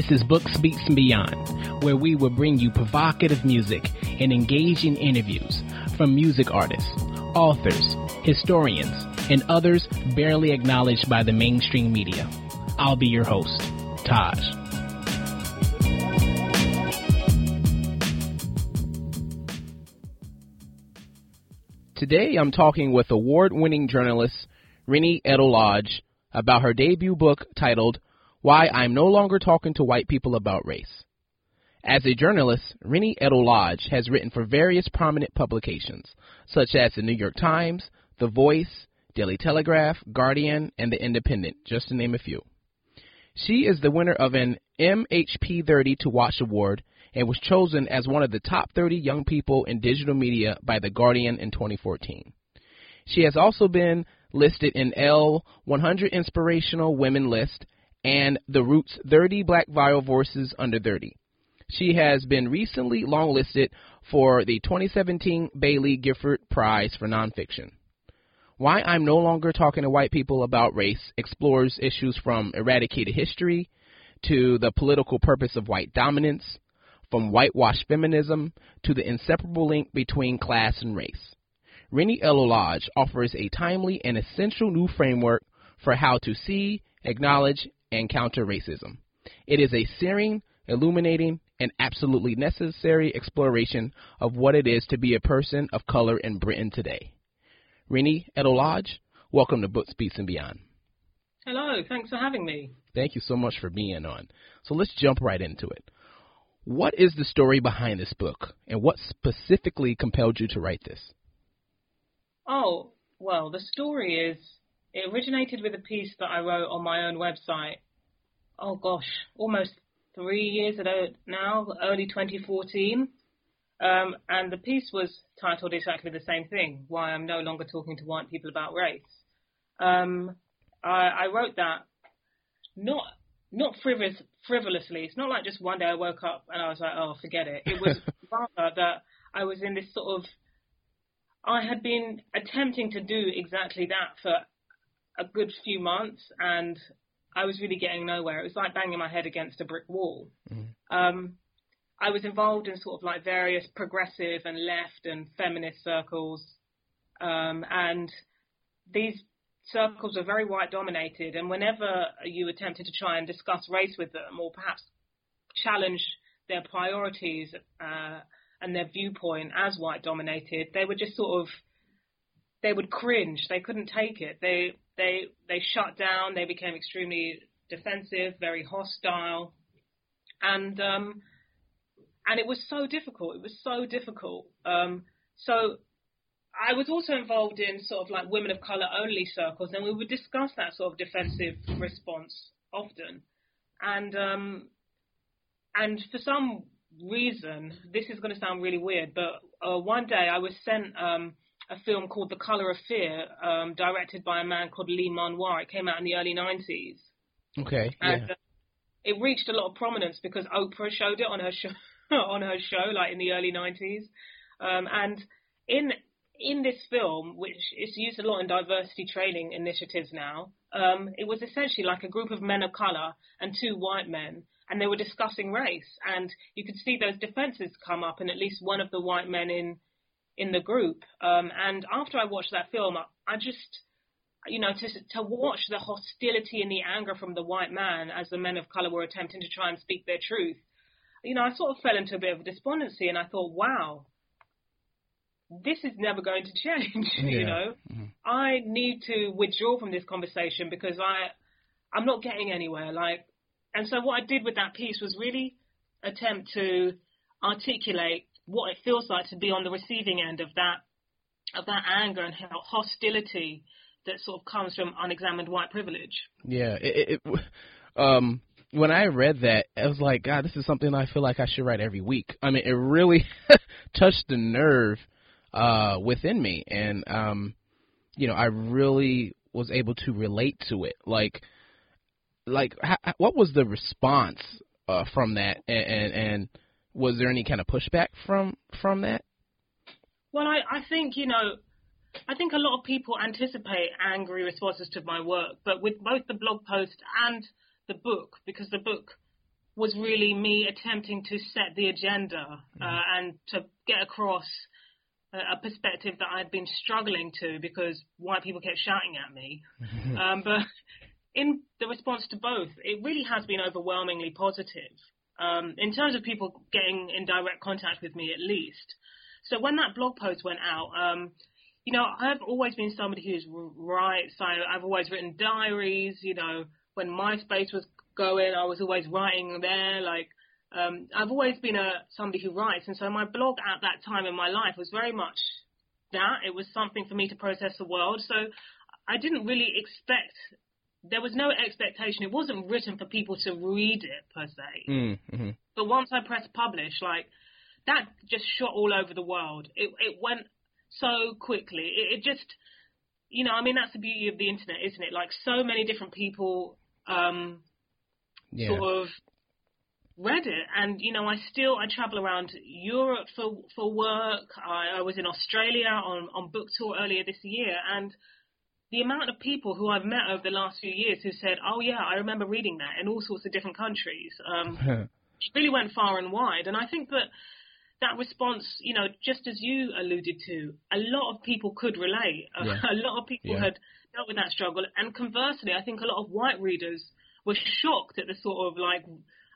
This is Books, Beats, and Beyond, where we will bring you provocative music and engaging interviews from music artists, authors, historians, and others barely acknowledged by the mainstream media. I'll be your host, Taj. Today I'm talking with award winning journalist Reni Eddo-Lodge about her debut book titled Why I'm No Longer Talking to White People About Race. As a journalist, Reni Eddo-Lodge has written for various prominent publications, such as the New York Times, The Voice, Daily Telegraph, Guardian, and The Independent, just to name a few. She is the winner of an MHP 30 to Watch Award and was chosen as one of the top 30 young people in digital media by The Guardian in 2014. She has also been listed in Elle 100 Inspirational Women list and The Roots 30 Black Viral Voices Under 30. She has been recently longlisted for the 2017 Baillie Gifford Prize for Nonfiction. Why I'm No Longer Talking to White People About Race explores issues from eradicated history to the political purpose of white dominance, from whitewashed feminism to the inseparable link between class and race. Reni Eddo-Lodge offers a timely and essential new framework for how to see, acknowledge, and counter racism. It is a searing, illuminating, and absolutely necessary exploration of what it is to be a person of color in Britain today. Reni Eddo-Lodge, welcome to Books, Beats, and Beyond. Hello, thanks for having me. Thank you so much for being on. So let's jump right into it. What is the story behind this book, and what specifically compelled you to write this? Oh, well, the story is it originated with a piece that I wrote on my own website. Oh gosh, almost three years ago now, early 2014. Um, and the piece was titled exactly the same thing: "Why I'm no longer talking to white people about race." Um, I, I wrote that not not frivolous, frivolously. It's not like just one day I woke up and I was like, "Oh, forget it." It was rather that I was in this sort of I had been attempting to do exactly that for a good few months, and I was really getting nowhere. It was like banging my head against a brick wall. Mm-hmm. Um, I was involved in sort of like various progressive and left and feminist circles, um, and these circles are very white dominated. And whenever you attempted to try and discuss race with them, or perhaps challenge their priorities, uh, and their viewpoint as white dominated, they would just sort of they would cringe. They couldn't take it. They they they shut down. They became extremely defensive, very hostile, and um, and it was so difficult. It was so difficult. Um, so I was also involved in sort of like women of color only circles, and we would discuss that sort of defensive response often. And um, and for some reason, this is going to sound really weird, but uh, one day I was sent um, a film called The Color of Fear, um, directed by a man called Lee Mun Wah. It came out in the early 90s. Okay. And yeah. uh, it reached a lot of prominence because Oprah showed it on her show, on her show, like in the early 90s. Um, and in in this film, which is used a lot in diversity training initiatives now, um, it was essentially like a group of men of color and two white men and they were discussing race, and you could see those defences come up and at least one of the white men in in the group. Um, and after I watched that film, I, I just you know, to to watch the hostility and the anger from the white man as the men of color were attempting to try and speak their truth, you know, I sort of fell into a bit of despondency, and I thought, wow, this is never going to change. Yeah. You know, mm-hmm. I need to withdraw from this conversation because I, I'm not getting anywhere. Like, and so what I did with that piece was really attempt to articulate what it feels like to be on the receiving end of that of that anger and hostility that sort of comes from unexamined white privilege. Yeah, it, it, um, when I read that, I was like, God, this is something I feel like I should write every week. I mean, it really touched the nerve uh, within me, and um, you know, I really was able to relate to it. Like, like how, what was the response uh, from that, and, and, and was there any kind of pushback from from that? Well, I, I think you know, I think a lot of people anticipate angry responses to my work, but with both the blog post and the book, because the book was really me attempting to set the agenda uh, mm. and to get across a, perspective that I'd been struggling to because white people kept shouting at me. um, but in the response to both, it really has been overwhelmingly positive. Um, in terms of people getting in direct contact with me, at least. So when that blog post went out, um, you know, I've always been somebody who's writes. So I've always written diaries. You know, when MySpace was going, I was always writing there. Like, um, I've always been a somebody who writes, and so my blog at that time in my life was very much that. It was something for me to process the world. So I didn't really expect. There was no expectation. It wasn't written for people to read it per se. Mm, mm-hmm. But once I pressed publish, like that just shot all over the world. It it went so quickly. It, it just, you know, I mean, that's the beauty of the internet, isn't it? Like so many different people, um, yeah. sort of read it and you know I still I travel around Europe for for work I, I was in Australia on on book tour earlier this year and the amount of people who I've met over the last few years who said oh yeah I remember reading that in all sorts of different countries um, it really went far and wide and I think that that response, you know, just as you alluded to, a lot of people could relate. Yeah. a lot of people yeah. had dealt with that struggle. And conversely, I think a lot of white readers were shocked at the sort of like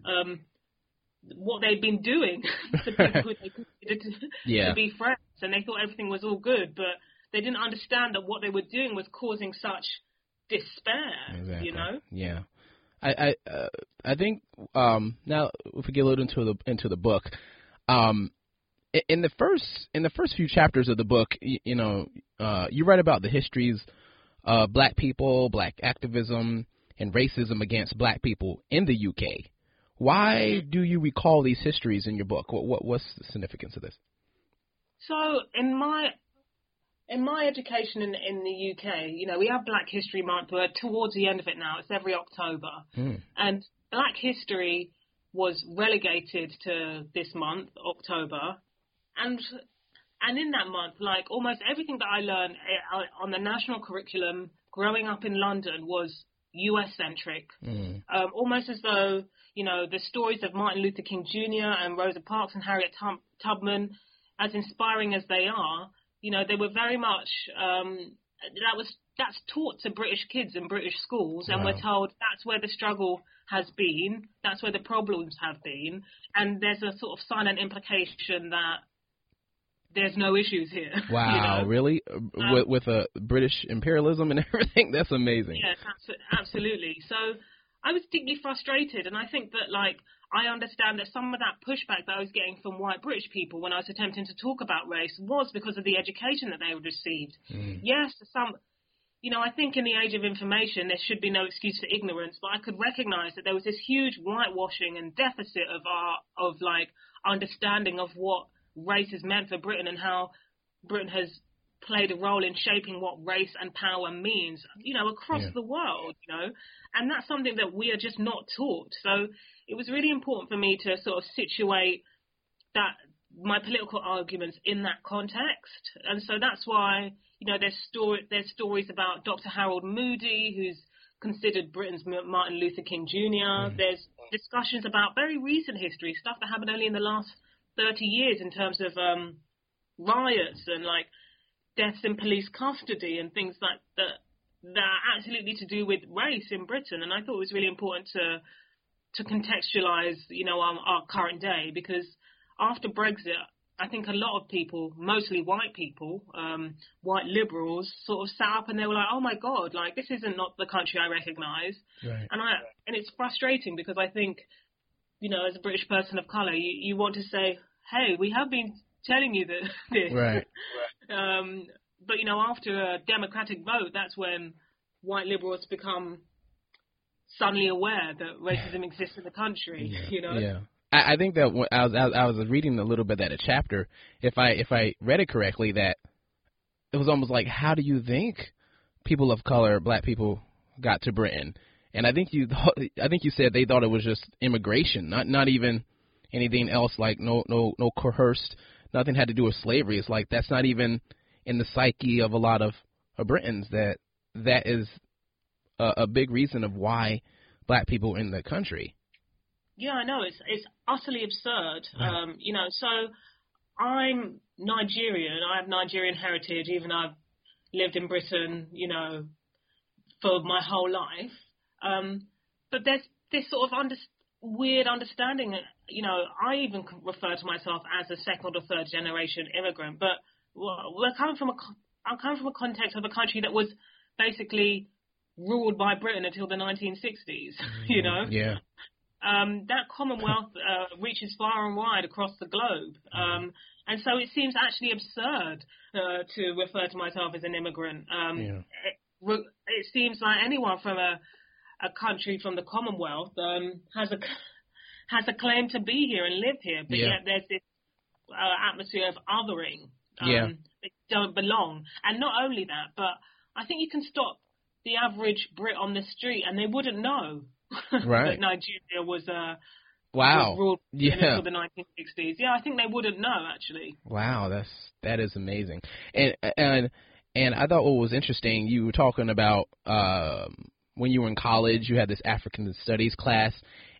um, what they'd been doing to people who they considered to, yeah. to be friends. And they thought everything was all good, but they didn't understand that what they were doing was causing such despair, exactly. you know? Yeah. I I uh, I think um, now if we get a little into the into the book, um, in the first in the first few chapters of the book, you, you know, uh, you write about the histories of black people, black activism, and racism against black people in the UK. Why do you recall these histories in your book? What, what what's the significance of this? So in my in my education in, in the UK, you know, we have Black History Month, but towards the end of it now, it's every October, mm. and Black History was relegated to this month, October, and and in that month, like almost everything that I learned eh, on the national curriculum growing up in London was U.S. centric, mm. um, almost as though you know the stories of Martin Luther King Jr. and Rosa Parks and Harriet Tubman, as inspiring as they are, you know they were very much um, that was that's taught to British kids in British schools, and wow. we're told that's where the struggle has been, that's where the problems have been, and there's a sort of silent implication that there's no issues here. Wow, you know? really? Um, with, with a British imperialism and everything, that's amazing. Yes, absolutely. So I was deeply frustrated, and I think that like I understand that some of that pushback that I was getting from white British people when I was attempting to talk about race was because of the education that they had received. Mm. Yes, some you know, I think in the age of information, there should be no excuse for ignorance, but I could recognize that there was this huge whitewashing and deficit of our, of like, understanding of what race has meant for Britain and how Britain has played a role in shaping what race and power means, you know, across yeah. the world, you know, and that's something that we are just not taught. So it was really important for me to sort of situate that my political arguments in that context, and so that's why you know, there's story there's stories about Dr. Harold Moody, who's considered Britain's Martin Luther King Jr. Mm. There's discussions about very recent history, stuff that happened only in the last 30 years in terms of um, riots and like deaths in police custody and things like that that are absolutely to do with race in Britain. And I thought it was really important to to contextualize, you know, our, our current day because after Brexit, I think a lot of people, mostly white people, um, white liberals, sort of sat up and they were like, "Oh my God, like this isn't not the country I recognise." Right. And I and it's frustrating because I think, you know, as a British person of colour, you, you want to say, "Hey, we have been telling you that this." Right. um, but you know, after a democratic vote, that's when white liberals become suddenly aware that racism exists in the country. Yeah. You know. Yeah. I, I think that when I was I was reading a little bit of that chapter. If I if I read it correctly, that it was almost like, how do you think people of color, black people, got to Britain? And I think you thought, I think you said they thought it was just immigration, not not even anything else like no no no coerced, nothing had to do with slavery. It's like that's not even in the psyche of a lot of, Britons that that is a, a big reason of why black people are in the country. Yeah, I know it's it's utterly absurd. Um, you know, so I'm Nigerian. I have Nigerian heritage, even though I've lived in Britain, you know, for my whole life. Um, but there's this sort of under, weird understanding. You know, I even refer to myself as a second or third generation immigrant, but we're coming from a I'm coming from a context of a country that was basically ruled by Britain until the 1960s. you know. Yeah. Um, that Commonwealth uh, reaches far and wide across the globe. Um, and so it seems actually absurd uh, to refer to myself as an immigrant. Um, Yeah. it, it seems like anyone from a, a country from the Commonwealth um, has a has a claim to be here and live here, but Yeah. yet there's this uh, atmosphere of othering. Um, Yeah. They don't belong. And not only that, but I think you can stop the average Brit on the street and they wouldn't know Right. that Nigeria was uh, Wow. was ruled Yeah. until the 1960s. Yeah, I think they wouldn't know actually. Wow, that's that is amazing. And and and I thought what was interesting, you were talking about um when you were in college, you had this African studies class,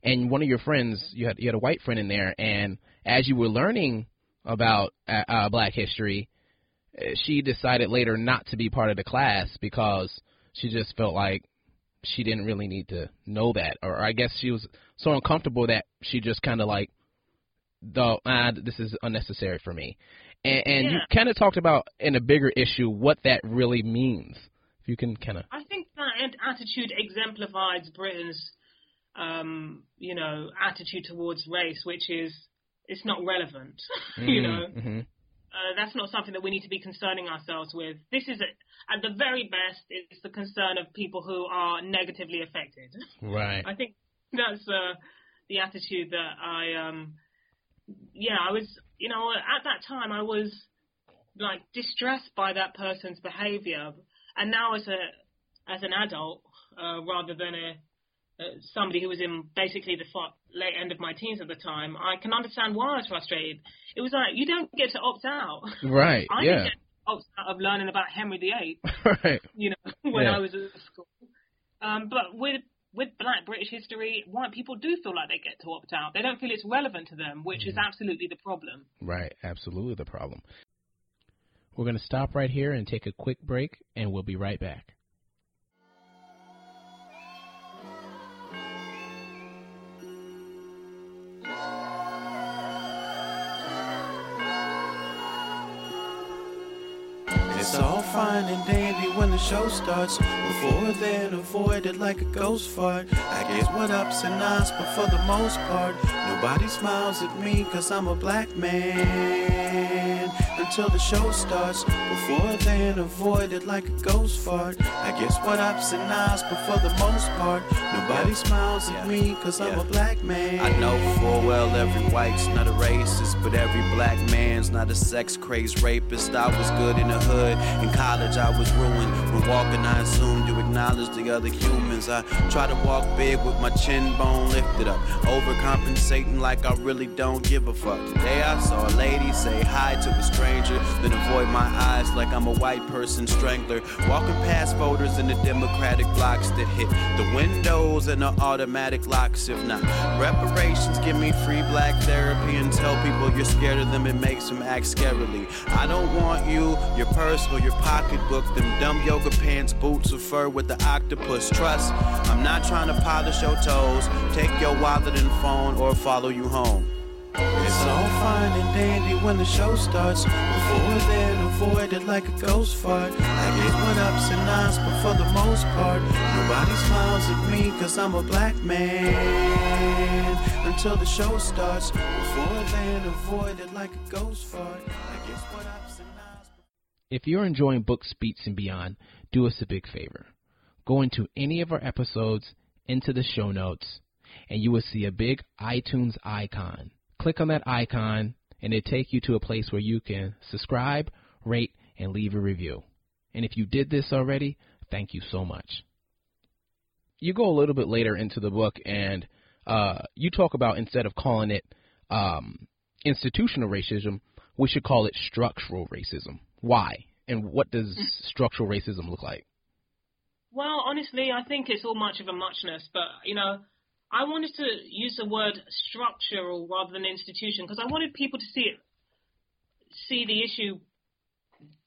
and one of your friends, you had you had a white friend in there, and as you were learning about uh, uh, Black history, uh, she decided later not to be part of the class because she just felt like she didn't really need to know that, or I guess she was so uncomfortable that she just kind of like the ah, this is unnecessary for me. And, and you kind of talked about in a bigger issue what that really means. If you can kind of I think that attitude exemplifies Britain's, um, you know, attitude towards race, which is it's not relevant. you know, hmm uh, that's not something that we need to be concerning ourselves with. This is, a, at the very best, it's the concern of people who are negatively affected. right, I think that's uh, the attitude that I, um, yeah, I was, you know, at that time I was like distressed by that person's behaviour, and now as a as an adult, uh, rather than a uh, somebody who was in basically the fo- late end of my teens at the time, I can understand why I was frustrated. It was like you don't get to opt out. right, I yeah, didn't get to opt out of learning about Henry VIII right, you know, when Yeah. I was at school. Um, but with with Black British history, white people do feel like they get to opt out. They don't feel it's relevant to them, which is absolutely the problem. right. Absolutely the problem. We're going to stop right here and take a quick break, and we'll be right back. It's all fine and dandy when the show starts. Before then, avoid it like a ghost fart. I guess what ups and downs, but for the most part, nobody smiles at me cause I'm a black man. Until the show starts. Before then, avoid it like a ghost fart. I guess what ups and downs, but for the most part, nobody smiles at me cause I'm a black man. I know full well every white's not a racist, but every black man's not a sex crazed rapist. I was good in the hood, in college I was ruined. When walking, I assumed you acknowledge the other humans. I try to walk big with my chin bone lifted up, overcompensating like I really don't give a fuck. Today I saw a lady say hi to a stranger, then avoid my eyes like I'm a white person strangler. Walking past voters in the Democratic blocks that hit the windows and the automatic locks. If not, reparations give me free black therapy and tell people you're scared of them. It makes them act scarily. I don't want you, your purse, or your pocketbook, them dumb yoga pants, boots of fur with the octopus. Trust, I'm not trying to polish your toes, take your wallet and phone, or follow you home. It's all fine and dandy when the show starts. Before then, avoid it like a ghost fart. I get what ups and downs, but for the most part, nobody smiles at me cause I'm a black man. Until the show starts. Before then, avoid it like a ghost fart. I guess what ups and downs. If you're enjoying Books, Beats, and Beyond, do us a big favor. Go into any of our episodes, into the show notes, and you will see a big iTunes icon. Click on that icon, and it'll take you to a place where you can subscribe, rate, and leave a review. And if you did this already, thank you so much. You go a little bit later into the book, and uh, you talk about instead of calling it um, institutional racism, we should call it structural racism. Why? And what does structural racism look like? Well, honestly, I think it's all much of a muchness, but you know, I wanted to use the word structural rather than institution because I wanted people to see it, see the issue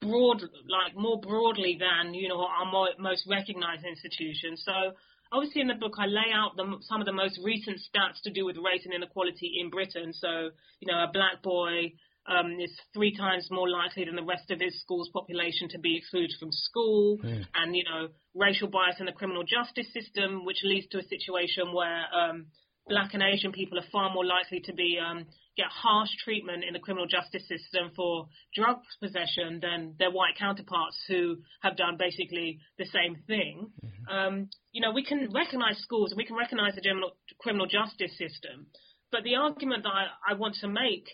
broad, like more broadly than you know our more, most recognised institutions. So obviously in the book I lay out the, some of the most recent stats to do with race and inequality in Britain. So you know a black boy um, is three times more likely than the rest of his school's population to be excluded from school, Mm. and you know racial bias in the criminal justice system, which leads to a situation where um, black and Asian people are far more likely to be um, get harsh treatment in the criminal justice system for drug possession than their white counterparts who have done basically the same thing. Um, you know, we can recognise schools and we can recognise the general criminal justice system, but the argument that I, I want to make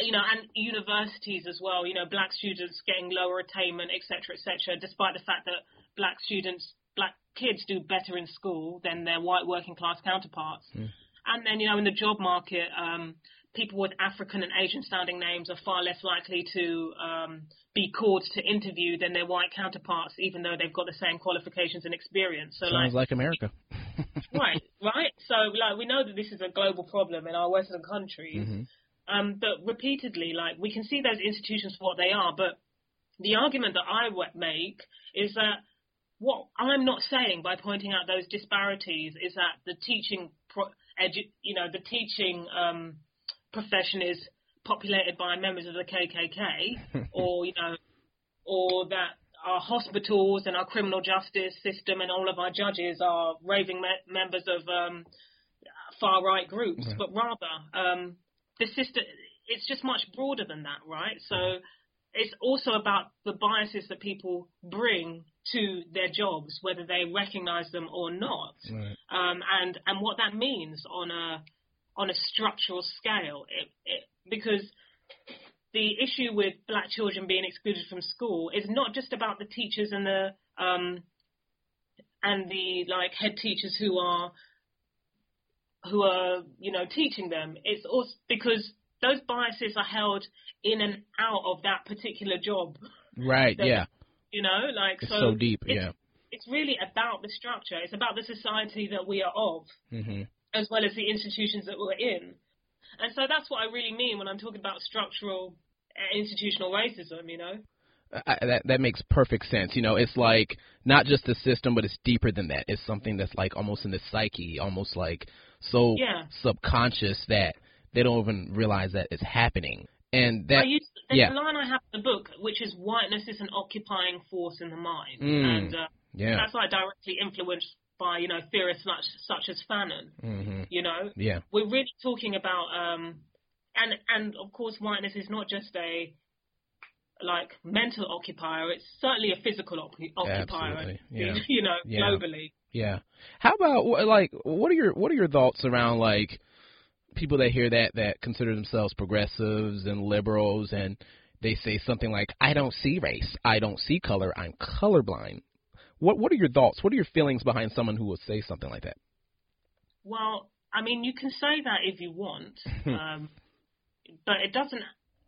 you know, and universities as well, you know, black students getting lower attainment, et cetera, et cetera, despite the fact that black students, black kids do better in school than their white working class counterparts. And then, you know, in the job market, um, people with African and Asian sounding names are far less likely to um, be called to interview than their white counterparts, even though they've got the same qualifications and experience. So, Sounds like America. right, right. So, like, we know that this is a global problem in our Western countries. Mhm. Um, but repeatedly, like, we can see those institutions for what they are. But the argument that I make is that what I'm not saying by pointing out those disparities is that the teaching, pro- edu- you know, the teaching um, profession is populated by members of the KKK, or you know, or that our hospitals and our criminal justice system and all of our judges are raving me- members of um, far right groups, Right. but rather um, the system. It's just much broader than that, right? So it's also about the biases that people bring to their jobs, whether they recognise them or not, Right. um, and and what that means on a on a structural scale. It, it, because the issue with black children being excluded from school is not just about the teachers and the um, and the like head teachers who are who are you know teaching them. It's also because those biases are held in and out of that particular job. Right. Yeah. You know, like It's so, so deep. it's, Yeah. It's really about the structure. It's about the society that we are of hmm as well as the institutions that we're in. And so that's what I really mean when I'm talking about structural uh, institutional racism, you know? I, that that makes perfect sense. You know, it's like not just the system, but it's deeper than that. It's something that's like almost in the psyche, almost like so Yeah. subconscious that they don't even realize that it's happening. And I that use, there's yeah. a line I have in the book, which is whiteness is an occupying force in the mind. Mm. And uh, yeah, that's like directly influenced by, you know, theorists such, such as Fanon, hmm you know? yeah, We're really talking about, um, and, and of course whiteness is not just a, like, mental occupier, it's certainly a physical op- occupier, yeah. you know, Yeah. globally. yeah. How about like what are your what are your thoughts around like people that hear that that consider themselves progressives and liberals and they say something like I don't see race, I don't see color, I'm colorblind. What what are your thoughts? What are your feelings behind someone who would say something like that? Well, I mean, you can say that if you want, um, but it doesn't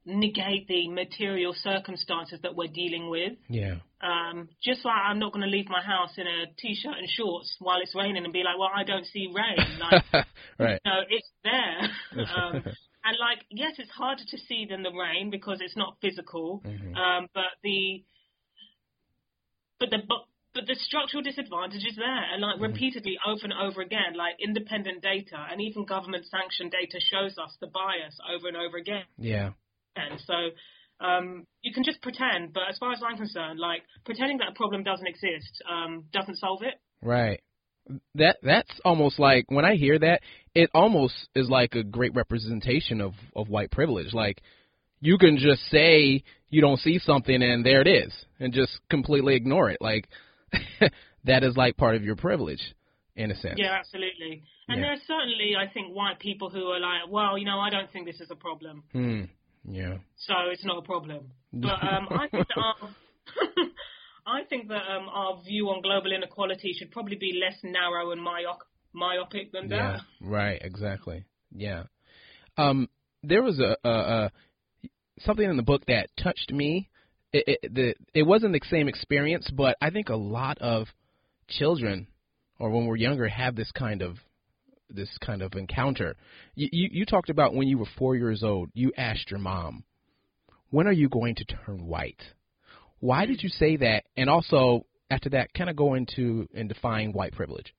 negate the material circumstances that we're dealing with. Yeah. Um, just like I'm not going to leave my house in a t-shirt and shorts while it's raining and be like, well, I don't see rain. Like, right. no, it's there. um, and like, yes, it's harder to see than the rain because it's not physical. Mhm. Um, but the but the but, but the structural disadvantage is there, and like repeatedly over and over again, like independent data and even government sanctioned data shows us the bias over and over again. Yeah. And so um, you can just pretend, but as far as I'm concerned, like pretending that a problem doesn't exist um, doesn't solve it. Right. That that's almost like when I hear that, it almost is like a great representation of of white privilege. Like you can just say you don't see something and there it is and just completely ignore it. Like that is like part of your privilege in a sense. Yeah, absolutely. And Yeah. are certainly, I think, white people who are like, well, you know, I don't think this is a problem. Hmm. Yeah. so it's not a problem. But um, I think that our, I think that um, our view on global inequality should probably be less narrow and myop- myopic than that. Yeah. Right. Exactly. Yeah. Um. There was a, a, a something in the book that touched me. It, it the it wasn't the same experience, but I think a lot of children, or when we're younger, have this kind of this kind of encounter. You, you you talked about when you were four years old, you asked your mom, "When are you going to turn white?" Why did you say that? And also after that, kind of go into and define white privilege.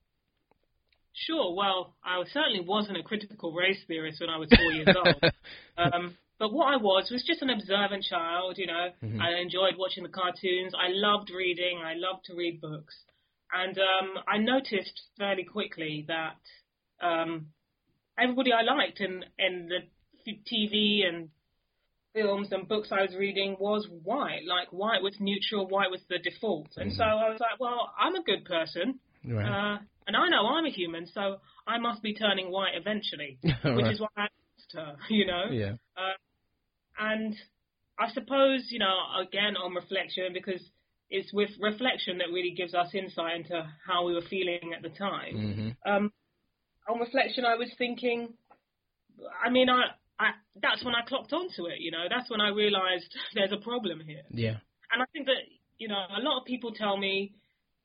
Sure. Well, I certainly wasn't a critical race theorist when I was four years old. Um, but what I was was just an observant child. You know, Mhm. I enjoyed watching the cartoons. I loved reading. I loved to read books, and um, I noticed fairly quickly that um, everybody I liked in in the TV and films and books I was reading was white. Like white was neutral. White was the default. And so I was like, well, I'm a good person. Right. Uh, and I know I'm a human, so I must be turning white eventually, which Right. is why I asked her, you know. yeah. And I suppose, you know, again on reflection, because it's with reflection that really gives us insight into how we were feeling at the time. hmm Um, on reflection, I was thinking, I mean, I, I that's when I clocked onto it, you know. That's when I realised there's a problem here. Yeah. And I think that, you know, a lot of people tell me,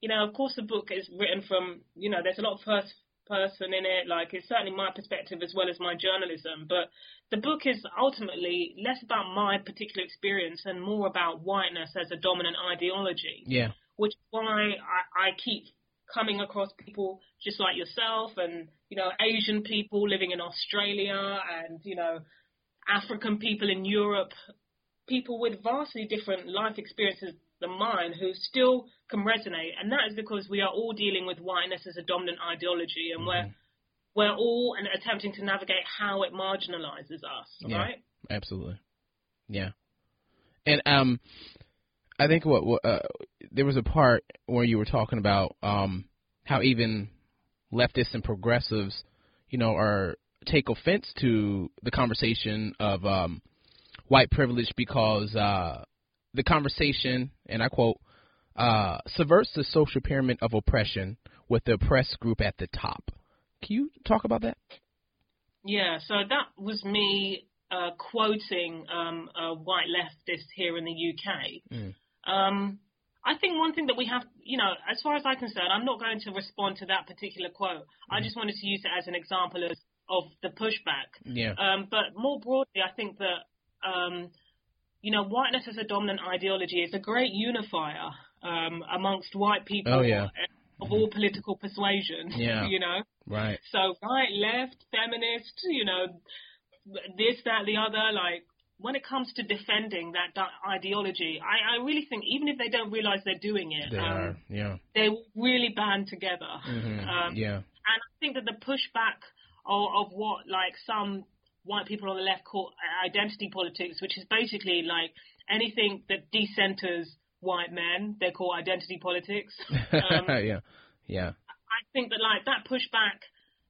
you know, of course the book is written from, you know, there's a lot of first person in it. Like, it's certainly my perspective as well as my journalism. But the book is ultimately less about my particular experience and more about whiteness as a dominant ideology, Yeah. which is why I, I keep coming across people just like yourself and, you know, Asian people living in Australia and, you know, African people in Europe, people with vastly different life experiences than mine who still can resonate. And that is because we are all dealing with whiteness as a dominant ideology and we're, we're all attempting to navigate how it marginalizes us, Yeah. right? Absolutely. Yeah. And um I think what, what uh, there was a part where you were talking about um how even leftists and progressives, you know, are take offense to the conversation of um white privilege because uh the conversation and I quote uh subverts the social pyramid of oppression with the oppressed group at the top. Can you talk about that? Yeah, so that was me uh, quoting um, a white leftist here in the UK. Mm. Um, I think one thing that we have, you know, as far as I'm concerned, I'm not going to respond to that particular quote. I just wanted to use it as an example of, of the pushback. Yeah. Um, but more broadly, I think that, um, you know, whiteness as a dominant ideology is a great unifier um, amongst white people Oh, yeah. of all political persuasion. Yeah. you know. Right. So right, left, feminist, you know, this, that, the other. Like when it comes to defending that ideology, I, I really think even if they don't realize they're doing it, They um, are. Yeah. they really band together. Mhm. Um, yeah. and I think that the pushback of, of what like some white people on the left call identity politics, which is basically like anything that decenters white men, they call identity politics. Um, yeah. Yeah. I think that like that pushback,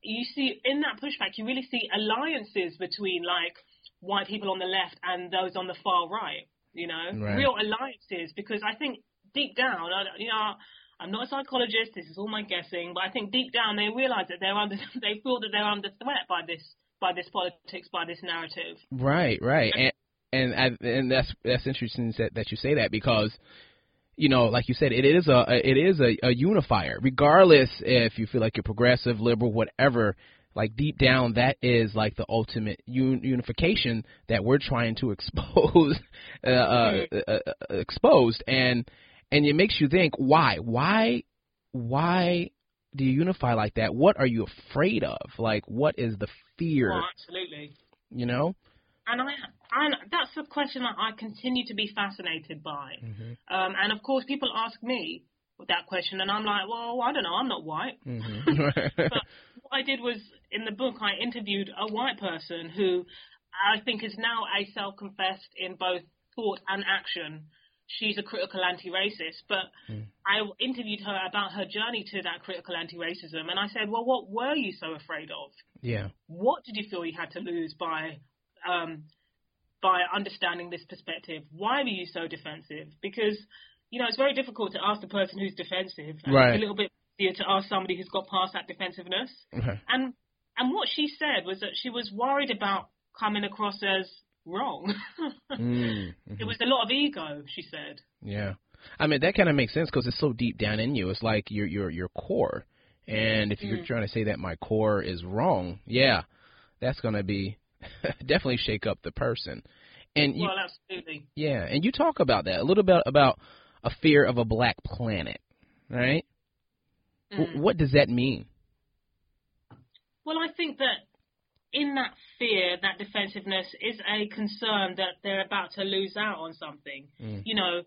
you see in that pushback, you really see alliances between like white people on the left and those on the far right. You know, Right. real alliances because I think deep down, you know. I'm not a psychologist. This is all my guessing, but I think deep down they realise that they're under. They feel that they're under threat by this, by this politics, by this narrative. Right, right, and and I, and that's that's interesting that that you say that because you know, like you said, it is a it is a, a unifier. Regardless if you feel like you're progressive, liberal, whatever, like deep down, that is like the ultimate un- unification that we're trying to expose, uh, uh, uh, uh, exposed, and and it makes you think why, why, why do you unify like that? What are you afraid of? Like, what is the fear? Oh, absolutely. You know? And I, and that's a question that I continue to be fascinated by. Mm-hmm. Um, and of course, people ask me that question, and I'm like, well, I don't know, I'm not white. Mm-hmm. But what I did was in the book, I interviewed a white person who I think is now a self-confessed in both thought and action. She's a critical anti-racist, but I interviewed her about her journey to that critical anti-racism, and I said, well, what were you so afraid of? yeah. what did you feel you had to lose by um, by understanding this perspective? Why were you so defensive? Because you know it's very difficult to ask the person who's defensive. Right. It's a little bit easier to ask somebody who's got past that defensiveness. Okay. And and what she said was that she was worried about coming across as wrong. Mm, It was a lot of ego, she said. yeah. I mean, that kind of makes sense because it's so deep down in you. It's like your your your core. And if you're Mm. trying to say that my core is wrong, yeah, that's going to be definitely shake up the person. And you, well, absolutely. yeah, and you talk about that a little bit about a fear of a black planet, right? W- Mm. what does that mean? Well, I think that in that fear, that defensiveness is a concern that they're about to lose out on something. Mm. You know,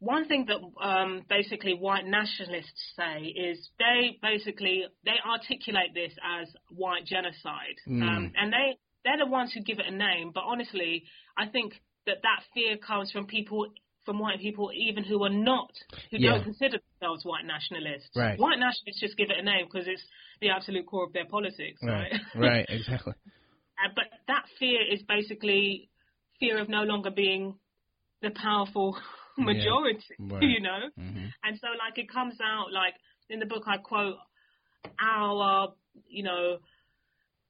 one thing that um, basically white nationalists say is they basically they articulate this as white genocide, Mm. um, and they they're the ones who give it a name. But honestly, I think that that fear comes from people. From white people, even who are not, who Yeah. don't consider themselves white nationalists. Right. White nationalists just give it a name because it's the absolute core of their politics, right? Right, right, exactly. Uh, but that fear is basically fear of no longer being the powerful Yeah, majority, right. you know? hmm And so, like, it comes out, like, in the book, I quote our, you know,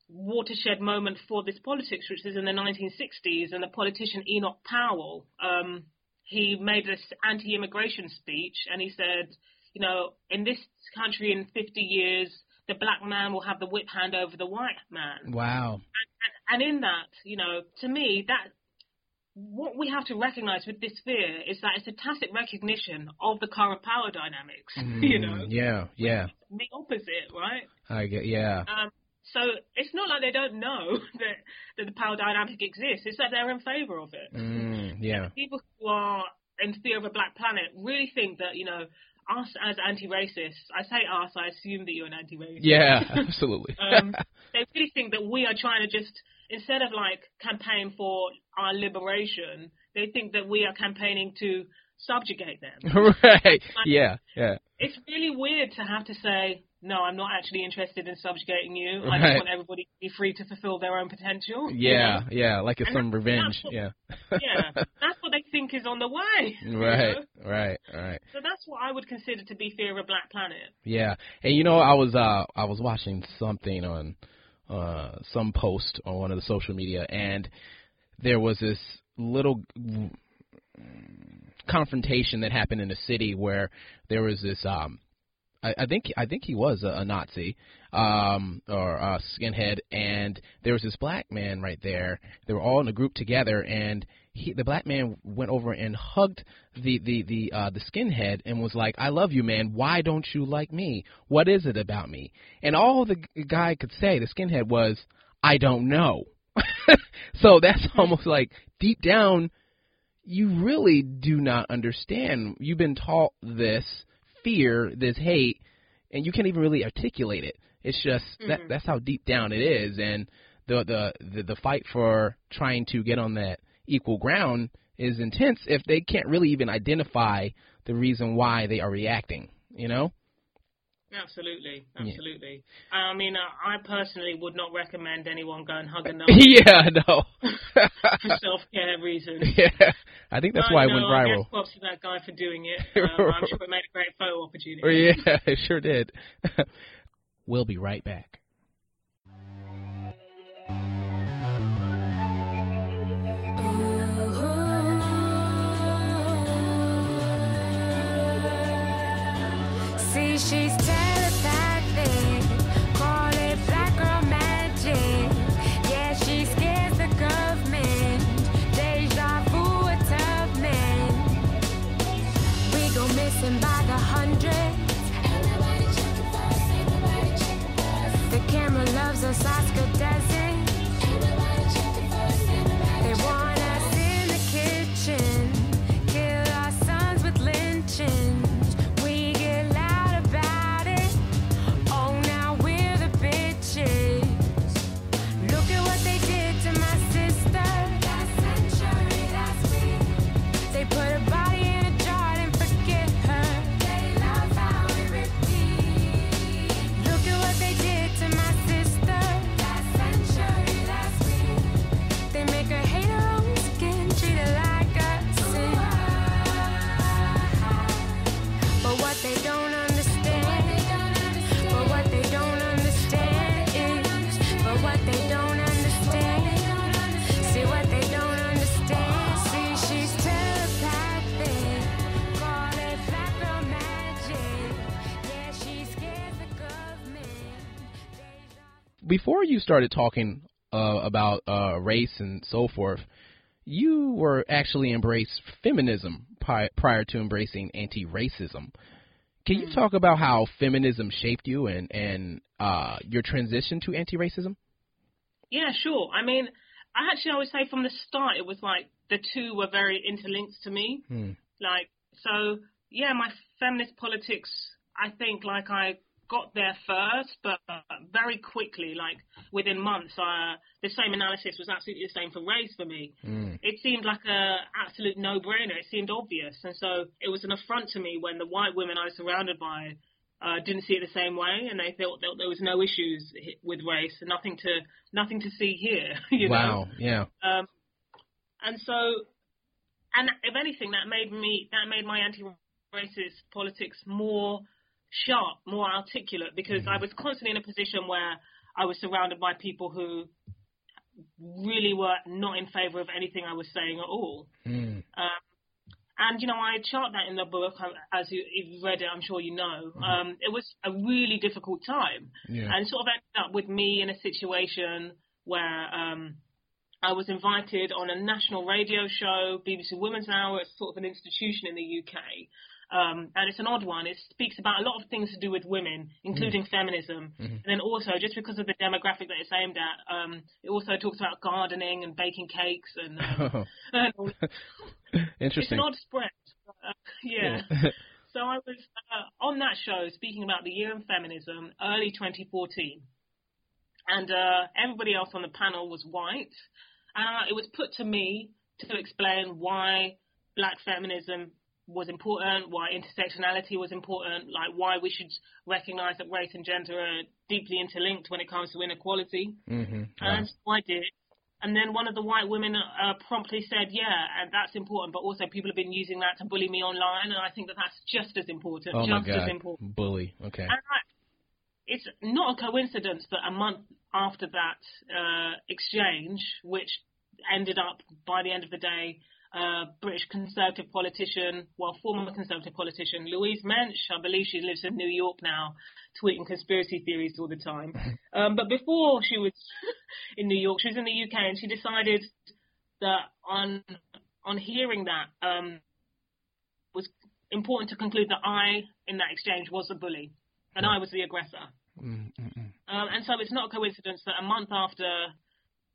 watershed moment for this politics, which is in the 1960s, and the politician Enoch Powell, um, he made this anti-immigration speech, and he said, you know, in this country in 50 years, the black man will have the whip hand over the white man. Wow. And in that, you know, to me, that what we have to recognize with this fear is that it's a tacit recognition of the current power dynamics. you know, Mm, Yeah, yeah. the opposite, right? I get. Yeah. Um, so it's not like they don't know that, that the power dynamic exists. It's that they're in favor of it. Mm, yeah. People who are in fear of a black planet really think that, you know, us as anti-racists, I say us, I assume that you're an anti-racist. Yeah. Absolutely. um, they really think that we are trying to just, instead of like campaign for our liberation, they think that we are campaigning to subjugate them. right. Yeah. Yeah. It's really weird to have to say, no, I'm not actually interested in subjugating you. I Right. just want everybody to be free to fulfill their own potential. you Yeah. know? Yeah. Like it's And some that's- revenge. that's what- Yeah. Yeah. That's what they think is on the way. you Right. know? Right. Right. So that's what I would consider to be fear of a black planet. Yeah, and you know, I was uh I was watching something on uh some post on one of the social media, and there was this little confrontation that happened in the city where there was this um I, I think I think he was a, a Nazi um or a skinhead and there was this black man right there. They were all in a group together and he the black man went over and hugged the the the uh the skinhead and was like I love you man. Why don't you like me? What is it about me? And all the guy could say the skinhead was I don't know. So that's almost like deep down you really do not understand. You've been taught this fear, this hate, and you can't even really articulate it. It's just that Mhm. that's how deep down it is, and the, the the the fight for trying to get on that equal ground is intense if they can't really even identify the reason why they are reacting. You know? Absolutely, Yeah. absolutely. I mean, I personally would not recommend anyone go and hug a nut yeah, no. for self-care reasons. yeah, I think that's But, why it went know, I viral. props to that guy for doing it. Um, I'm sure it made a great photo opportunity. Oh, yeah, it sure did. we'll be right back. See, she's loves us, Oscar started talking uh, about uh, race and so forth, you were actually embraced feminism pri- prior to embracing anti-racism. Can you talk about how feminism shaped you and and uh, your transition to anti-racism? Yeah, sure. I mean, I actually I would say from the start it was like the two were very interlinked to me. Hmm. Like so, yeah, my feminist politics. I think like I got there first, but very quickly, like within months, uh, the same analysis was absolutely the same for race for me. Mm. It seemed like a absolute no-brainer. It seemed obvious, and so it was an affront to me when the white women I was surrounded by uh, didn't see it the same way, and they thought that there was no issues with race, and nothing to nothing to see here. You know? Wow. Yeah. Um, and so, and if anything, that made me that made my anti-racist politics more sharp, more articulate, because I was constantly in a position where I was surrounded by people who really were not in favour of anything I was saying at all. Mm. Um, and you know, I chart that in the book, um, as you, you've read it, I'm sure you know. Um, it was a really difficult time, Yeah. and sort of ended up with me in a situation where um, I was invited on a national radio show, BBC Woman's Hour. It's sort of an institution in the UK. Um, and it's an odd one. It speaks about a lot of things to do with women, including feminism. And then also, just because of the demographic that it's aimed at, um, it also talks about gardening and baking cakes and, um, and all it's Interesting. an odd spread. Uh, yeah. so I was uh, on that show speaking about the year in feminism, early 2014, and uh, everybody else on the panel was white, and uh, it was put to me to explain why black feminism was important, why intersectionality was important, like why we should recognise that race and gender are deeply interlinked when it comes to inequality. hmm And so I did. And then one of the white women uh, promptly said, "Yeah, and that's important, but also people have been using that to bully me online, and I think that that's just as important, Oh my just God. as important." Bully. Okay. And I, it's not a coincidence that a month after that uh, exchange, which ended up by the end of the day, uh, British Conservative politician, well, former Conservative politician Louise Mensch, I believe she lives in New York now, tweeting conspiracy theories all the time. Um, but before she was in New York, she was in the UK, and she decided that on on hearing that um, was important to conclude that I, in that exchange, was the bully and I was the aggressor. Um, and so it's not a coincidence that a month after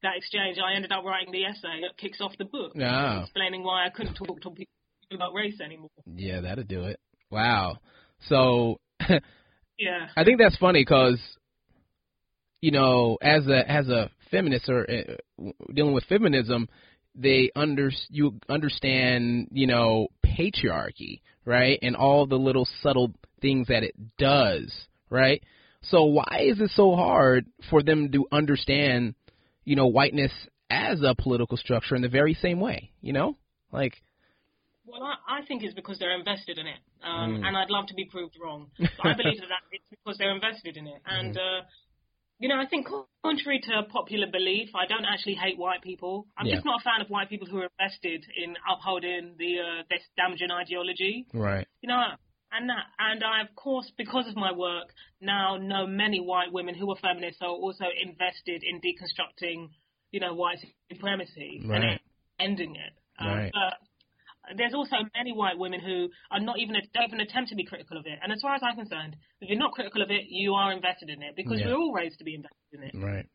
that exchange, I ended up writing the essay that kicks off the book, Ah. explaining why I couldn't talk to people about race anymore. Yeah, that'll do it. Wow. So Yeah. I think that's funny because, you know, as a as a feminist or uh, dealing with feminism, they under you understand, you know, patriarchy, right, and all the little subtle things that it does, right. So why is it so hard for them to understand, you know, whiteness as a political structure in the very same way, you know, like. Well, I, I think it's because they're invested in it, um, Mm. and I'd love to be proved wrong. But I believe that it's because they're invested in it, and Mm-hmm. uh, you know, I think contrary to popular belief, I don't actually hate white people. I'm Yeah. just not a fan of white people who are invested in upholding the uh, this damaging ideology. Right. You know, and that, and I of course, because of my work, now know many white women who are feminists who are also invested in deconstructing, you know, white supremacy Right. and ending it. Um, Right. But there's also many white women who are not even don't even attempt to be critical of it. And as far as I'm concerned, if you're not critical of it, you are invested in it because Yeah. we're all raised to be invested in it. Right.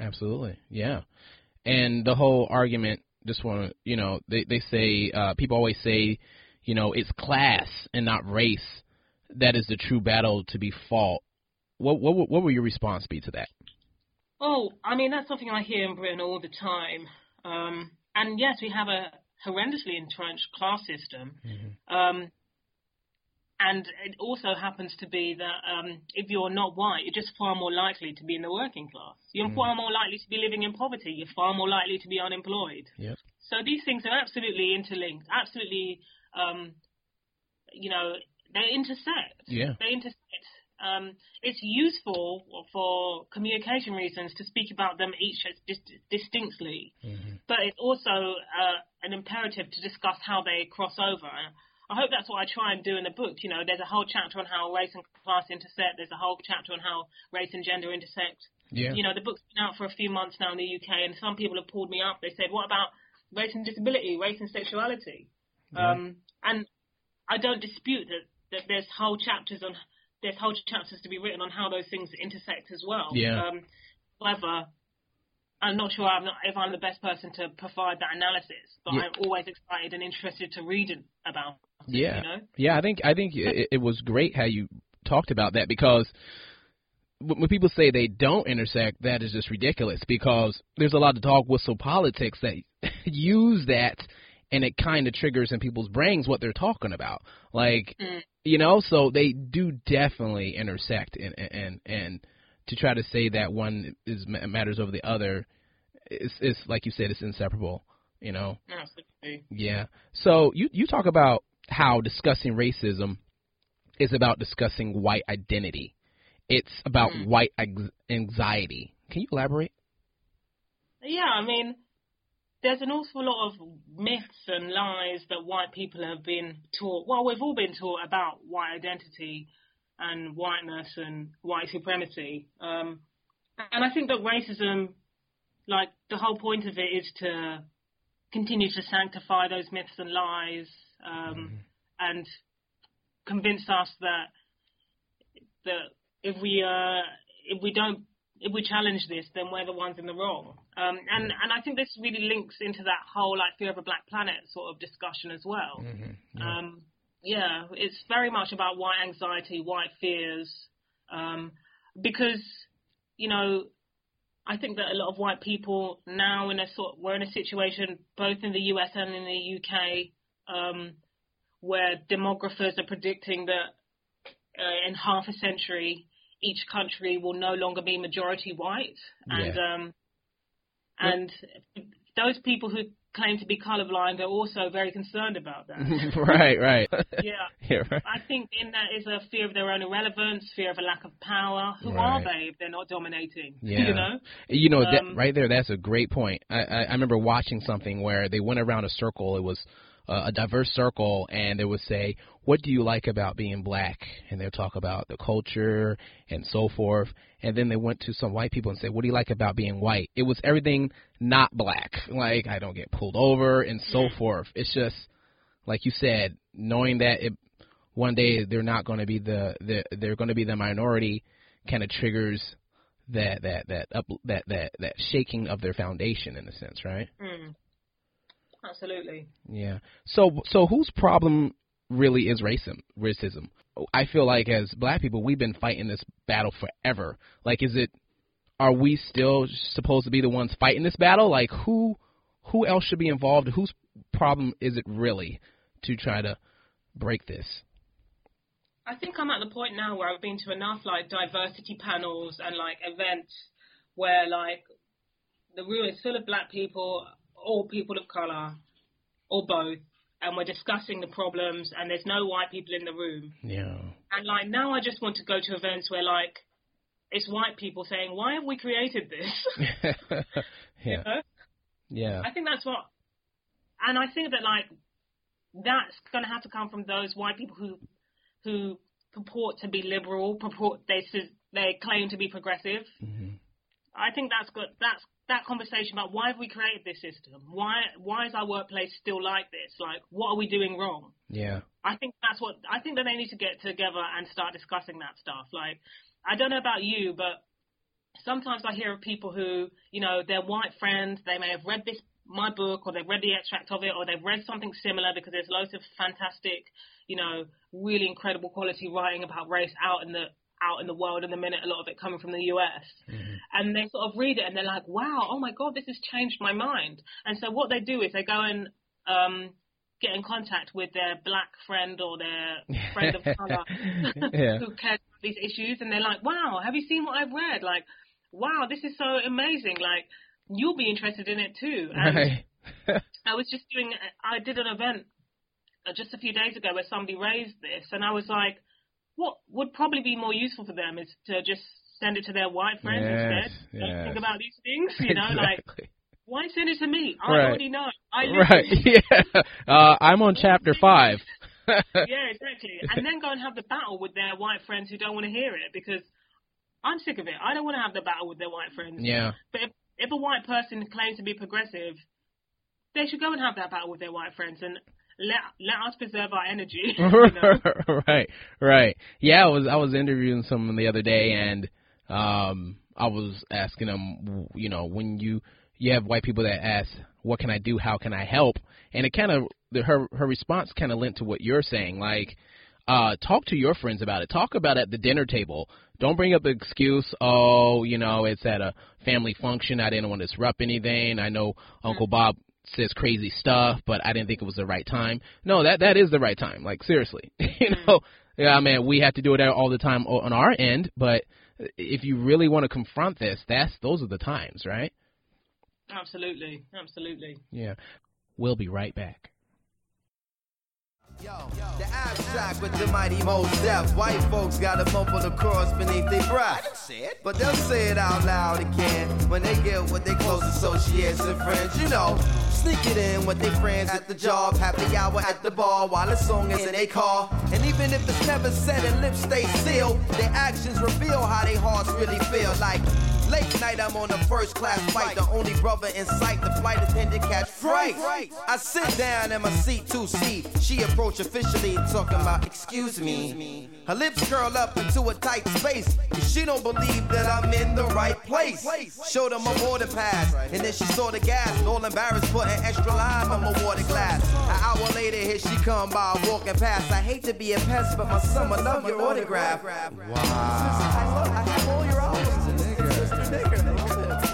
Absolutely. Yeah. And the whole argument, just want to, you know, they they say uh, people always say, you know, it's class and not race that is the true battle to be fought. What what what will your response be to that? Oh, I mean that's something I hear in Britain all the time. Um, and yes, we have a horrendously entrenched class system. Um, and it also happens to be that um, if you're not white, you're just far more likely to be in the working class. You're far more likely to be living in poverty. You're far more likely to be unemployed. Yep. So these things are absolutely interlinked, absolutely, um, you know, they intersect. Yeah. They intersect. Um, it's useful for communication reasons to speak about them each as dis- distinctly, but it's also uh, an imperative to discuss how they cross over. I hope that's what I try and do in the book. You know, there's a whole chapter on how race and class intersect. There's a whole chapter on how race and gender intersect. Yeah. You know, the book's been out for a few months now in the UK, and some people have pulled me up. They said, "What about race and disability, race and sexuality?" Um, and I don't dispute that, that there's whole chapters on there's whole chapters to be written on how those things intersect as well. Yeah. Um, however, I'm not sure I'm not, if I'm the best person to provide that analysis, but Yeah. I'm always excited and interested to read about. it, Yeah, You know? yeah. I think I think it, it was great how you talked about that because when when people say they don't intersect, that is just ridiculous. Because there's a lot of dog whistle politics that use that, and it kind of triggers in people's brains what they're talking about. Like, Mm. you know, so they do definitely intersect, and and and to try to say that one is matters over the other, is is like you said, it's inseparable. You know. Absolutely. Yeah. So you you talk about how discussing racism is about discussing white identity. It's about Mm. white anxiety. Can you elaborate? Yeah, I mean, there's an awful lot of myths and lies that white people have been taught. Well, we've all been taught about white identity and whiteness and white supremacy. Um, and I think that racism, like the whole point of it, is to continue to sanctify those myths and lies um, and convince us that that if we uh, if we don't if we challenge this, then we're the ones in the wrong. Um, and and I think this really links into that whole like fear of a black planet sort of discussion as well. Um, yeah, it's very much about white anxiety, white fears, um, because you know I think that a lot of white people now in a sort we're in a situation both in the US and in the UK um, where demographers are predicting that uh, in half a century each country will no longer be majority white. And um, and those people who claim to be colorblind are also very concerned about that. right, right. yeah. yeah, right. I think in that is a fear of their own irrelevance, fear of a lack of power. Who Right. are they if they're not dominating? Yeah. You know? You know that Um, right there. That's a great point. I, I, I remember watching something where they went around a circle. It was uh, a diverse circle, and they would say, "What do you like about being black?" And they'll talk about the culture and so forth. And then they went to some white people and said, "What do you like about being white?" It was everything not black. Like I don't get pulled over and so forth. It's just like you said, knowing that it, one day they're not going to be the, the they're going to be the minority, kind of triggers that that that up that that that shaking of their foundation in a sense, right? Mm. Absolutely. Yeah. So so whose problem really is racism? Racism. I feel like as black people, we've been fighting this battle forever. Like, is it? Are we still supposed to be the ones fighting this battle? Like, who who else should be involved? Whose problem is it really to try to break this? I think I'm at the point now where I've been to enough like diversity panels and like events where like the room is full of black people, or people of color, or both, and we're discussing the problems and there's no white people in the room. Yeah. And like now I just want to go to events where like it's white people saying, Why have we created this? yeah. know? Yeah. I think that's what and I think that like that's gonna have to come from those white people who who purport to be liberal, purport they they claim to be progressive. Mhm. I think that's good. That's that conversation about why have we created this system? Why why is our workplace still like this? Like what are we doing wrong? Yeah. I think that's what I think that they need to get together and start discussing that stuff. Like I don't know about you, but sometimes I hear of people who, you know, their white friends, they may have read this my book or they've read the extract of it or they've read something similar because there's loads of fantastic, you know, really incredible quality writing about race out in the out in the world in the minute, a lot of it coming from the US. And they sort of read it and they're like, Wow, oh my god, this has changed my mind. And so what they do is they go and um get in contact with their black friend or their friend of color Yeah. who cares about these issues and they're like, Wow, have you seen what I've read? Like, wow, this is so amazing. Like, you'll be interested in it too. And Right. I was just doing, I did an event uh, just a few days ago where somebody raised this, and I was like, what would probably be more useful for them is to just send it to their white friends Yes, instead. Don't think about these things, you know, like, why send it to me? I Right. already know. I right. yeah. Uh, I'm on chapter five. yeah, exactly. And then go and have the battle with their white friends who don't want to hear it because I'm sick of it. I don't want to have the battle with their white friends. Yeah. But if, if a white person claims to be progressive, they should go and have that battle with their white friends and let let us preserve our energy. right, right. Yeah, I was I was interviewing someone the other day, and um, I was asking them, you know, when you you have white people that ask, "What can I do? How can I help?" And it kind of her her response kind of lent to what you're saying, like. Uh, talk to your friends about it. Talk about it at the dinner table. Don't bring up the excuse, oh, you know, it's at a family function. I didn't want to disrupt anything. I know Uncle Bob says crazy stuff, but I didn't think it was the right time. No, that that is the right time. Like seriously, you mm. know. Yeah, I mean, we have to do it all the time on our end, but if you really want to confront this, that's those are the times, right? Absolutely, absolutely. Yeah. We'll be right back. Yo, the abstract with the mighty Mos Def. White folks got a mumble the cross beneath their breath. But they'll say it out loud again when they get with their close associates and friends. You know, sneak it in with their friends at the job, happy hour at the bar while the song is in their car. And even if it's never said and lips stay sealed, their actions reveal how their hearts really feel. Like Late night, I'm on a first class flight. The only brother in sight, the flight attendant catch fright. I sit down in my seat to see. She approach officially, talking about, excuse me. Her lips curl up into a tight space. Cause she don't believe that I'm in the right place. Showed her my water pass, and then she saw the gas. All embarrassed, putting extra lime on my water glass. An hour later, here she come by, walking past. I hate to be a pest, but my son would love your autograph. Wow. I have all your albums.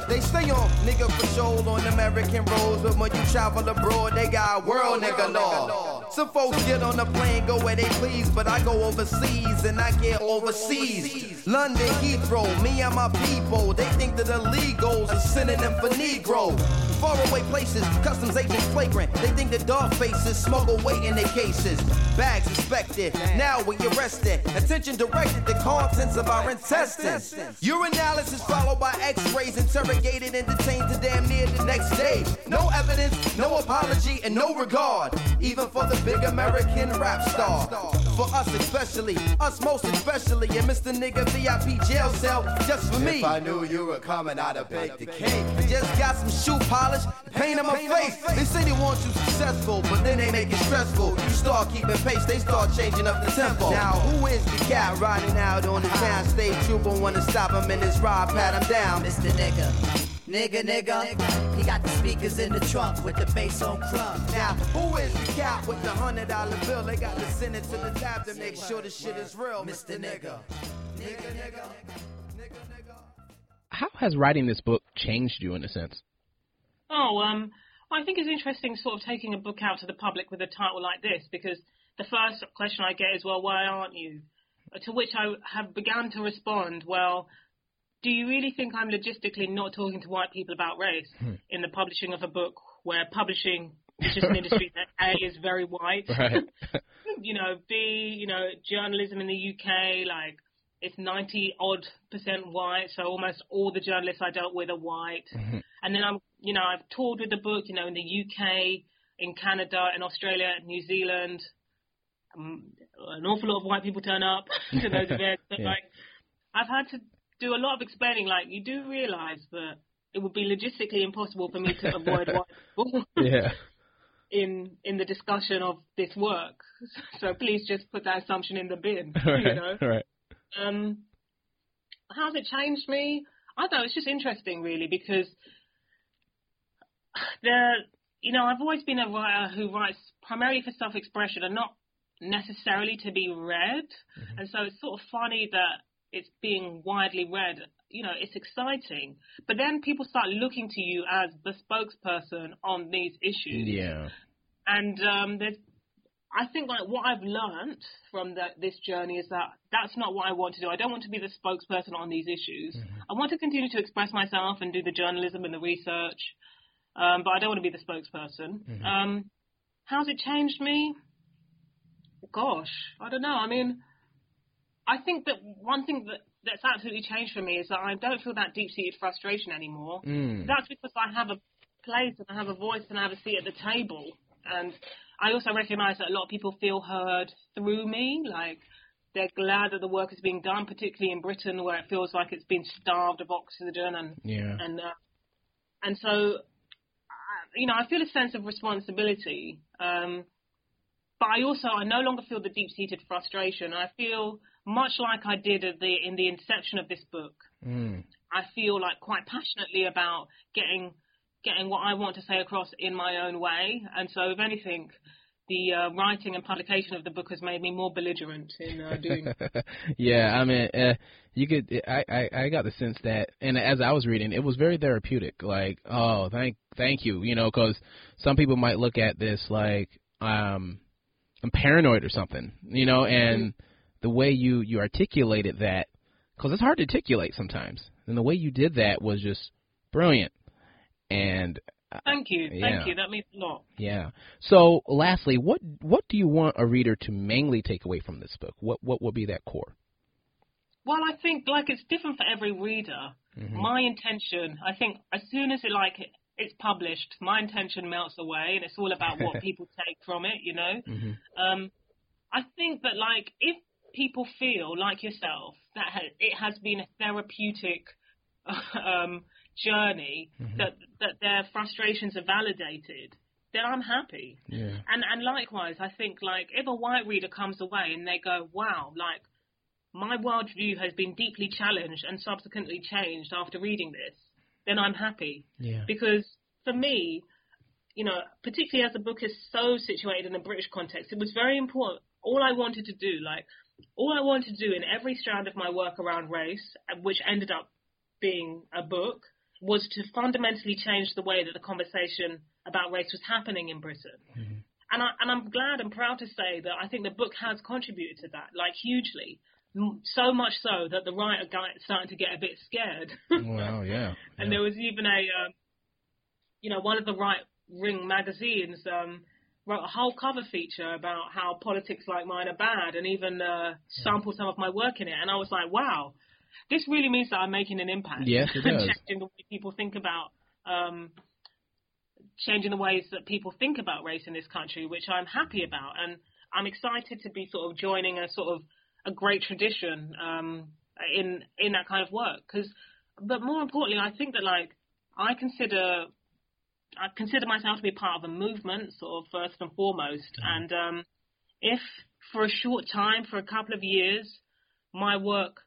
They stay on nigga patrol on American roads, but when you travel abroad, they got world nigga law. Some folks get on the plane, go where they please, but I go overseas and I get overseas. London, Heathrow, me and my people, they think that illegals are synonym for Negro. Faraway places, customs agents flagrant. They think the dog faces smuggle weight in their cases. Bags inspected, now we arrested. Attention directed to contents of our intestines. Urinalysis followed by x-rays, interrogated and detained to damn near the next day. No evidence, no apology, and no regard. Even for the big American rap star. For us especially, us most especially, and Mr. Nigga VIP jail cell just for me. If I knew you were coming, I'd have baked the cake. Just got some shoe polish, paint on my face. They say they want you successful, but then they make it stressful. You start keeping pace, they start changing up the tempo. Now, who is the cat riding out on the town stage? Trooper wanna stop him in his ride, pat him down. Mr. Nigga. Nigga, nigga, he got the speakers in the trunk with the bass on crunk. Now, who is the cat with the hundred dollar bill? They got to send it to the tab to make sure the shit is real, Mr. Nigga. Nigga, nigga, nigga, nigga. How has writing this book changed you in a sense? Oh, um, I think it's interesting sort of taking a book out to the public with a title like this because the first question I get is, well, why aren't you? To which I have begun to respond, well, do you really think I'm logistically not talking to white people about race in the publishing of a book where publishing is just an industry that A is very white, Right. you know, B, you know, journalism in the UK, like it's 90 odd percent white, so almost all the journalists I dealt with are white. And then I'm, you know, I've toured with the book, you know, in the UK, in Canada, in Australia, New Zealand. Um, an awful lot of white people turn up to those events. But Yeah. like, I've had to do a lot of explaining. Like, you do realise that it would be logistically impossible for me to avoid white people Yeah. in in the discussion of this work. So please just put that assumption in the bin. right. You know. Right. Um, how's it changed me? I don't know. It's just interesting, really, because the you know I've always been a writer who writes primarily for self-expression and not necessarily to be read, and so it's sort of funny that it's being widely read. You know, it's exciting, but then people start looking to you as the spokesperson on these issues. Yeah. And um, there's, I think like what I've learned from that this journey is that that's not what I want to do. I don't want to be the spokesperson on these issues. I want to continue to express myself and do the journalism and the research, um, but I don't want to be the spokesperson. Um, how's it changed me? Gosh, I don't know. I mean, I think that one thing that that's absolutely changed for me is that I don't feel that deep-seated frustration anymore. Mm. That's because I have a place and I have a voice and I have a seat at the table. And I also recognise that a lot of people feel heard through me, like they're glad that the work is being done, particularly in Britain where it feels like it's been starved of oxygen and Yeah. and uh, and so uh, you know I feel a sense of responsibility. Um, but I also I no longer feel the deep-seated frustration. I feel much like I did at the in the inception of this book. Mm. I feel like quite passionately about getting getting what I want to say across in my own way. And so, if anything, the uh, writing and publication of the book has made me more belligerent in uh, doing. yeah, I mean, uh, you could. I, I I got the sense that, and as I was reading, it was very therapeutic. Like, oh, thank thank you, you know, because some people might look at this like um, I'm paranoid or something, you know, and the way you you articulated that, because it's hard to articulate sometimes, and the way you did that was just brilliant. And uh, Thank you, Yeah. thank you. That means a lot. yeah. So, lastly, what what do you want a reader to mainly take away from this book? What what will be that core? Well, I think like it's different for every reader. Mm-hmm. My intention, I think, as soon as it like it's published, my intention melts away, and it's all about what people take from it. You know. Mm-hmm. Um, I think that like if people feel like yourself that ha- it has been a therapeutic um, journey, that that their frustrations are validated, then I'm happy. Yeah. And and likewise, I think like if a white reader comes away and they go, wow, like my worldview has been deeply challenged and subsequently changed after reading this, then I'm happy Yeah. because for me, you know, particularly as the book is so situated in a British context, it was very important. All I wanted to do, like, all I wanted to do in every strand of my work around race, which ended up being a book, was to fundamentally change the way that the conversation about race was happening in Britain. And, I, and I'm glad and proud to say that I think the book has contributed to that, like, hugely. So much so that the writer got starting to get a bit scared. Well, yeah. And there was even a, um, you know, one of the right ring magazines um, wrote a whole cover feature about how politics like mine are bad, and even uh, sampled some of my work in it. And I was like, wow, this really means that I'm making an impact. Yes, it and does. changing the way people think about. Um, changing the ways that people think about race in this country, which I'm happy about, and I'm excited to be sort of joining a sort of a great tradition um, in in that kind of work. Because, but more importantly, I think that like I consider I consider myself to be part of a movement, sort of first and foremost. And um, if for a short time, for a couple of years, my work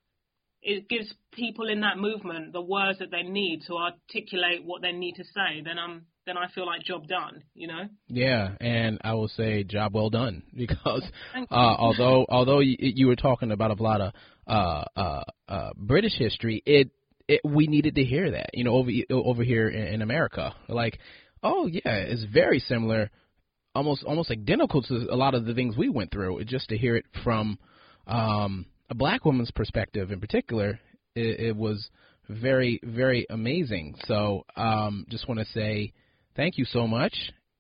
it gives people in that movement the words that they need to articulate what they need to say, then I'm then I feel like job done. You know. Yeah, and I will say job well done because uh, although although you, you were talking about a lot of uh, uh, uh, British history, it, it we needed to hear that you know over over here in, in America. Like, oh yeah, it's very similar, almost almost identical to a lot of the things we went through. Just to hear it from um, a black woman's perspective, in particular, it, it was very very amazing. So um, just want to say thank you so much.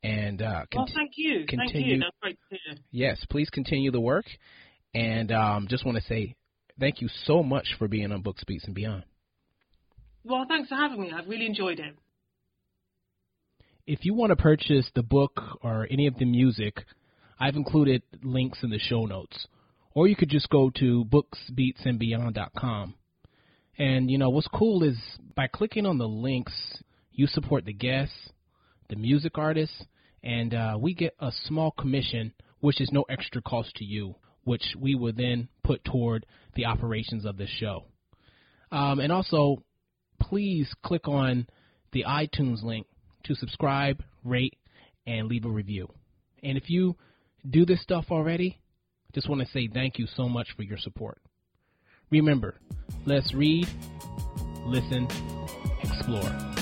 And uh, Well, thank you, thank continue- you. That's great to hear. yes, please continue the work. And um, just want to say thank you so much for being on Books, Beats, and Beyond. Well, thanks for having me. I've really enjoyed it. If you want to purchase the book or any of the music, I've included links in the show notes. Or you could just go to booksbeatsandbeyond.com. And you know what's cool is by clicking on the links, you support the guests, the music artists, and uh, we get a small commission, which is no extra cost to you, which we will then put toward the operations of the show. Um, and also, please click on the iTunes link to subscribe, rate, and leave a review. And if you do this stuff already, just want to say thank you so much for your support. Remember, let's read, listen, explore.